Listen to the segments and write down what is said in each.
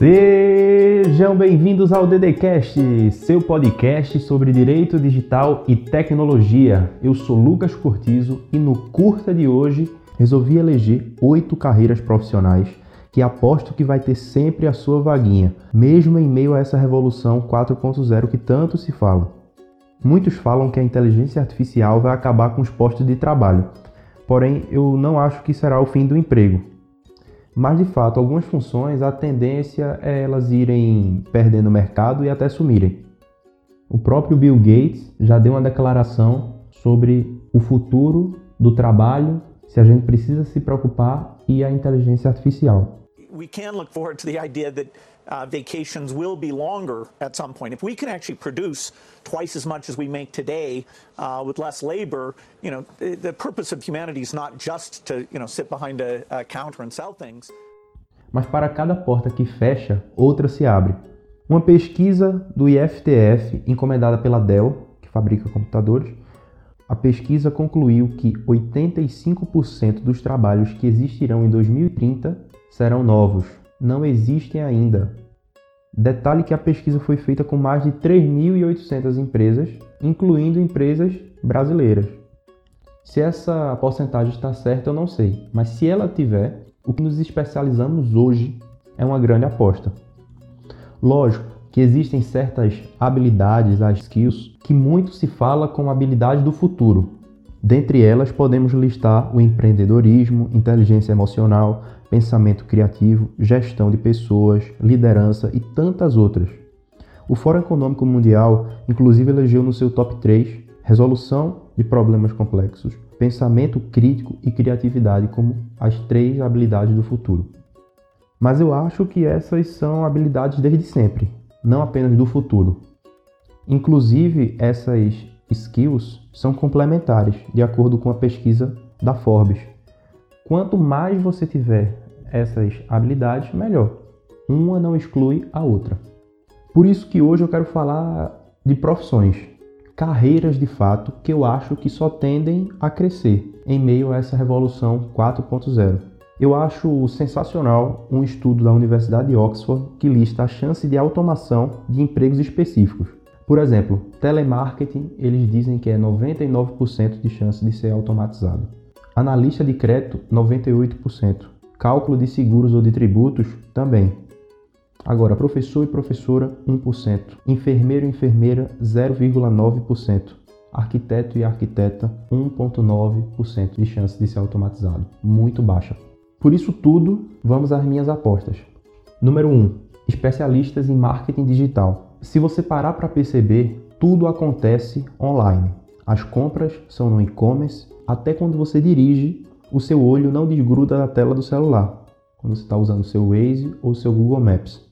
Sejam bem-vindos ao DDCast, seu podcast sobre direito digital e tecnologia. Eu sou Lucas Cortizo e no curta de hoje resolvi eleger oito carreiras profissionais que aposto que vai ter sempre a sua vaguinha, mesmo em meio a essa revolução 4.0 que tanto se fala. Muitos falam que a inteligência artificial vai acabar com os postos de trabalho, porém eu não acho que será o fim do emprego. Mas de fato, algumas funções a tendência é elas irem perdendo mercado e até sumirem. O próprio Bill Gates já deu uma declaração sobre o futuro do trabalho, se a gente precisa se preocupar e a inteligência artificial. We can look forward to the idea that uh, vacations will be longer at some point. If we can actually produce twice as much as we make today uh, with less labor, you know, the, purpose of humanity is not just to, you know, sit behind a, a counter and sell things. Mas para cada porta que fecha, outra se abre. Uma pesquisa do IFTF, encomendada pela Dell, que fabrica computadores, a pesquisa concluiu que 85% dos trabalhos que existirão em 2030 serão novos, não existem ainda. Detalhe que a pesquisa foi feita com mais de 3.800 empresas, incluindo empresas brasileiras. Se essa porcentagem está certa, eu não sei, mas se ela tiver, o que nos especializamos hoje é uma grande aposta. Lógico que existem certas habilidades, as skills, que muito se fala como habilidade do futuro. Dentre elas, podemos listar o empreendedorismo, inteligência emocional, pensamento criativo, gestão de pessoas, liderança e tantas outras. O Fórum Econômico Mundial, inclusive, elegeu no seu top 3 resolução de problemas complexos, pensamento crítico e criatividade como as três habilidades do futuro. Mas eu acho que essas são habilidades desde sempre, não apenas do futuro. Inclusive, essas skills são complementares, de acordo com a pesquisa da Forbes. Quanto mais você tiver essas habilidades, melhor. Uma não exclui a outra. Por isso que hoje eu quero falar de profissões, carreiras de fato que eu acho que só tendem a crescer em meio a essa revolução 4.0. Eu acho sensacional um estudo da Universidade de Oxford que lista a chance de automação de empregos específicos. Por exemplo, telemarketing, eles dizem que é 99% de chance de ser automatizado. Analista de crédito, 98%. Cálculo de seguros ou de tributos, também. Agora, professor e professora, 1%. Enfermeiro e enfermeira, 0,9%. Arquiteto e arquiteta, 1,9% de chance de ser automatizado. Muito baixa. Por isso tudo, vamos às minhas apostas. Número 1. Especialistas em marketing digital. Se você parar para perceber, tudo acontece online. As compras são no e-commerce, até quando você dirige, o seu olho não desgruda da tela do celular, quando você está usando o seu Waze ou seu Google Maps.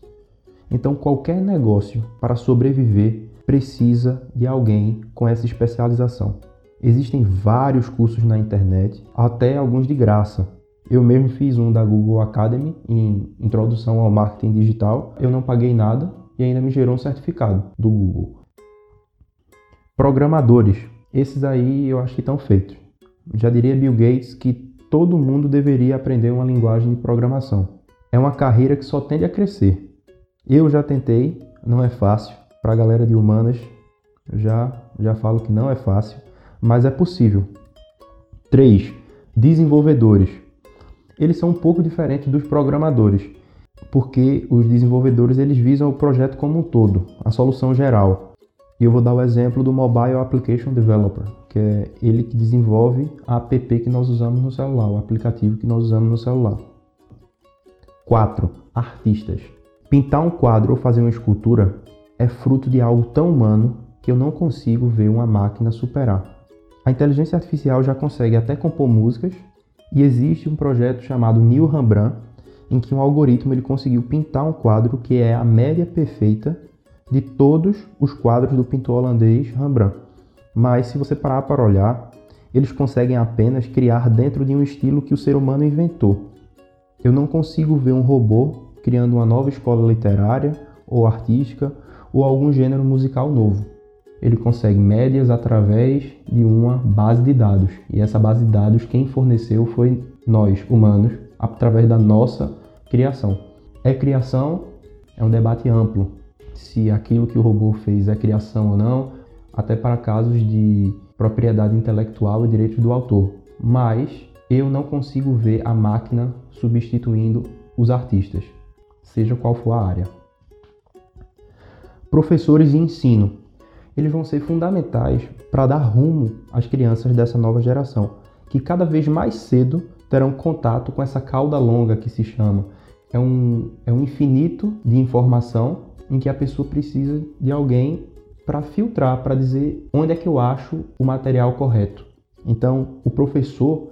Então, qualquer negócio para sobreviver precisa de alguém com essa especialização. Existem vários cursos na internet, até alguns de graça. Eu mesmo fiz um da Google Academy em introdução ao marketing digital. Eu não paguei nada e ainda me gerou um certificado do Google. Programadores, esses aí eu acho que estão feitos. Já diria Bill Gates que todo mundo deveria aprender uma linguagem de programação. É uma carreira que só tende a crescer. Eu já tentei, não é fácil. Para a galera de humanas, já já falo que não é fácil, mas é possível. 3. Desenvolvedores. Eles são um pouco diferentes dos programadores, porque os desenvolvedores eles visam o projeto como um todo, a solução geral. E eu vou dar o exemplo do Mobile Application Developer, que é ele que desenvolve a app que nós usamos no celular, o aplicativo que nós usamos no celular. 4. Artistas. Pintar um quadro ou fazer uma escultura é fruto de algo tão humano que eu não consigo ver uma máquina superar. A inteligência artificial já consegue até compor músicas e existe um projeto chamado New Rembrandt em que um algoritmo ele conseguiu pintar um quadro que é a média perfeita de todos os quadros do pintor holandês Rembrandt. Mas se você parar para olhar, eles conseguem apenas criar dentro de um estilo que o ser humano inventou. Eu não consigo ver um robô criando uma nova escola literária ou artística ou algum gênero musical novo. Ele consegue médias através de uma base de dados. E essa base de dados quem forneceu foi nós, humanos, através da nossa criação. É criação é um debate amplo se aquilo que o robô fez é criação ou não, até para casos de propriedade intelectual e direitos do autor. Mas eu não consigo ver a máquina substituindo os artistas, seja qual for a área. Professores de ensino, eles vão ser fundamentais para dar rumo às crianças dessa nova geração, que cada vez mais cedo terão contato com essa cauda longa que se chama. É um, é um infinito de informação em que a pessoa precisa de alguém para filtrar, para dizer onde é que eu acho o material correto. Então, o professor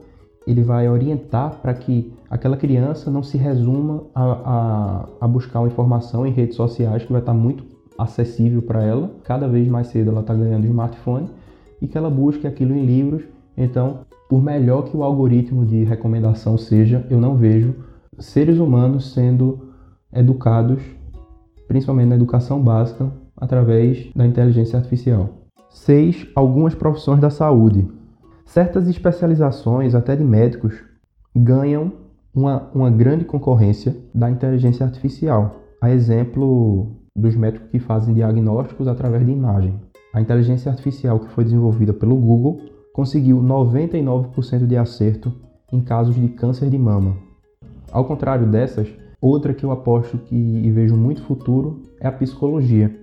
ele vai orientar para que aquela criança não se resuma a, a, a, buscar uma informação em redes sociais que vai estar muito acessível para ela. Cada vez mais cedo ela está ganhando smartphone e que ela busque aquilo em livros. Então, por melhor que o algoritmo de recomendação seja, eu não vejo seres humanos sendo educados, principalmente na educação básica, através da inteligência artificial. 6. Algumas profissões da saúde. Certas especializações, até de médicos, ganham uma, uma grande concorrência da inteligência artificial. A exemplo dos médicos que fazem diagnósticos através de imagem. A inteligência artificial que foi desenvolvida pelo Google conseguiu 99% de acerto em casos de câncer de mama. Ao contrário dessas, outra que eu aposto que e vejo muito futuro é a psicologia.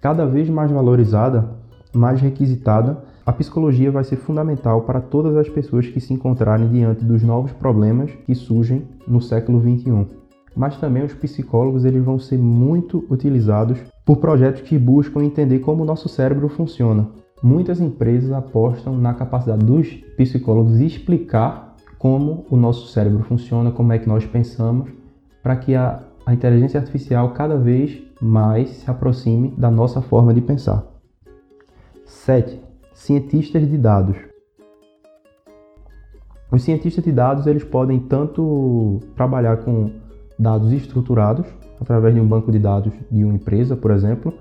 Cada vez mais valorizada, mais requisitada a psicologia vai ser fundamental para todas as pessoas que se encontrarem diante dos novos problemas que surgem no século 21. Mas também os psicólogos eles vão ser muito utilizados por projetos que buscam entender como o nosso cérebro funciona. Muitas empresas apostam na capacidade dos psicólogos explicar como o nosso cérebro funciona, como é que nós pensamos, para que a, a inteligência artificial cada vez mais se aproxime da nossa forma de pensar. 7 cientistas de dados. Os cientistas de dados eles podem tanto trabalhar com dados estruturados, através de um banco de dados de uma empresa, por exemplo,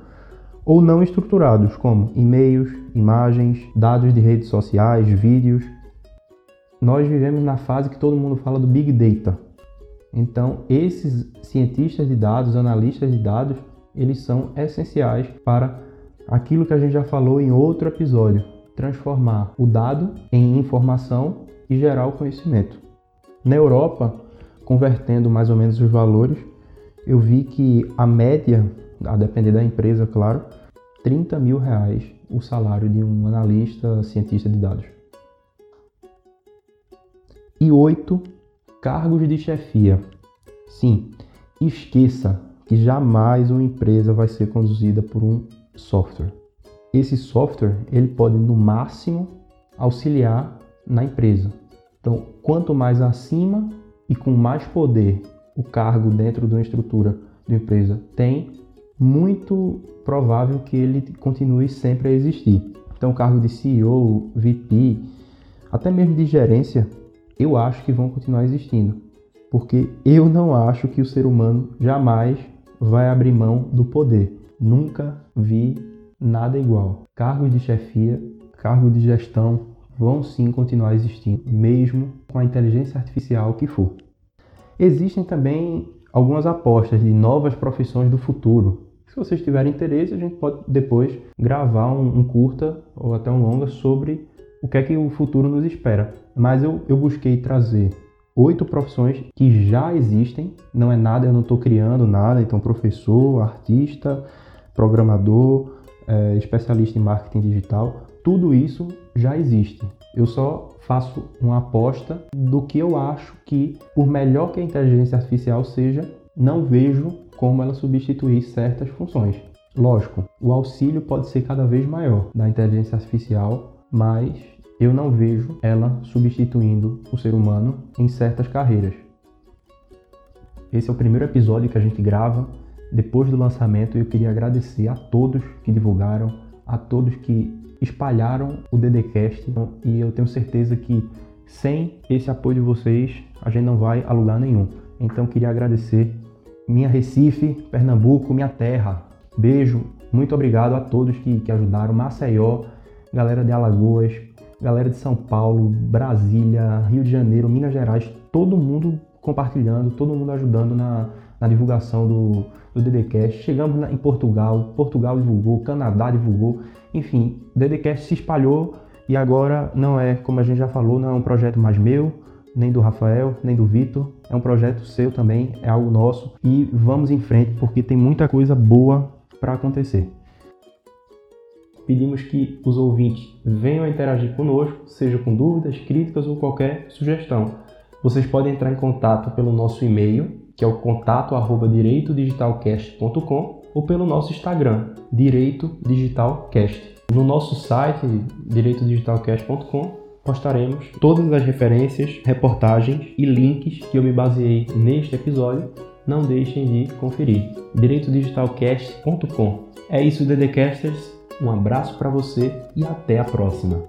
ou não estruturados, como e-mails, imagens, dados de redes sociais, vídeos. Nós vivemos na fase que todo mundo fala do Big Data. Então, esses cientistas de dados, analistas de dados, eles são essenciais para aquilo que a gente já falou em outro episódio, transformar o dado em informação e gerar o conhecimento. Na Europa, convertendo mais ou menos os valores, eu vi que a média, a depender da empresa, claro, 30 mil reais o salário de um analista cientista de dados. E oito cargos de chefia. Sim, esqueça que jamais uma empresa vai ser conduzida por um software. Esse software ele pode no máximo auxiliar na empresa. Então, quanto mais acima e com mais poder o cargo dentro de uma estrutura de empresa tem, muito provável que ele continue sempre a existir. Então, o cargo de CEO, VP, até mesmo de gerência, eu acho que vão continuar existindo, porque eu não acho que o ser humano jamais vai abrir mão do poder. Nunca vi nada igual. Cargos de chefia, cargos de gestão vão sim continuar existindo, mesmo com a inteligência artificial que for. Existem também algumas apostas de novas profissões do futuro. Se vocês tiverem interesse, a gente pode depois gravar um, um curta ou até um longa sobre o que é que o futuro nos espera. Mas eu, eu busquei trazer oito profissões que já existem, não é nada, eu não estou criando nada, então professor, artista, programador, é, especialista em marketing digital, tudo isso já existe. Eu só faço uma aposta do que eu acho que, por melhor que a inteligência artificial seja, não vejo como ela substituir certas funções. Lógico, o auxílio pode ser cada vez maior da inteligência artificial, mas eu não vejo ela substituindo o ser humano em certas carreiras. Esse é o primeiro episódio que a gente grava depois do lançamento, eu queria agradecer a todos que divulgaram, a todos que espalharam o DDCast e eu tenho certeza que sem esse apoio de vocês a gente não vai a lugar nenhum. Então queria agradecer minha Recife, Pernambuco, minha terra. Beijo, muito obrigado a todos que, que ajudaram. Maceió, galera de Alagoas, galera de São Paulo, Brasília, Rio de Janeiro, Minas Gerais, todo mundo compartilhando, todo mundo ajudando na, na divulgação do, do DDCast. Chegamos na, em Portugal, Portugal divulgou, Canadá divulgou, enfim, o DDCast se espalhou e agora não é, como a gente já falou, não é um projeto mais meu, nem do Rafael, nem do Vitor, é um projeto seu também, é algo nosso e vamos em frente porque tem muita coisa boa para acontecer. Pedimos que os ouvintes venham interagir conosco, seja com dúvidas, críticas ou qualquer sugestão. Vocês podem entrar em contato pelo nosso e-mail, que é o contato@direitodigitalcast.com ou pelo nosso Instagram, Direito Digitalcast. No nosso site, direitodigitalcast.com, postaremos todas as referências, reportagens e links que eu me baseei neste episódio. Não deixem de conferir. direitodigitalcast.com. É isso, DDCasters. Um abraço para você e até a próxima.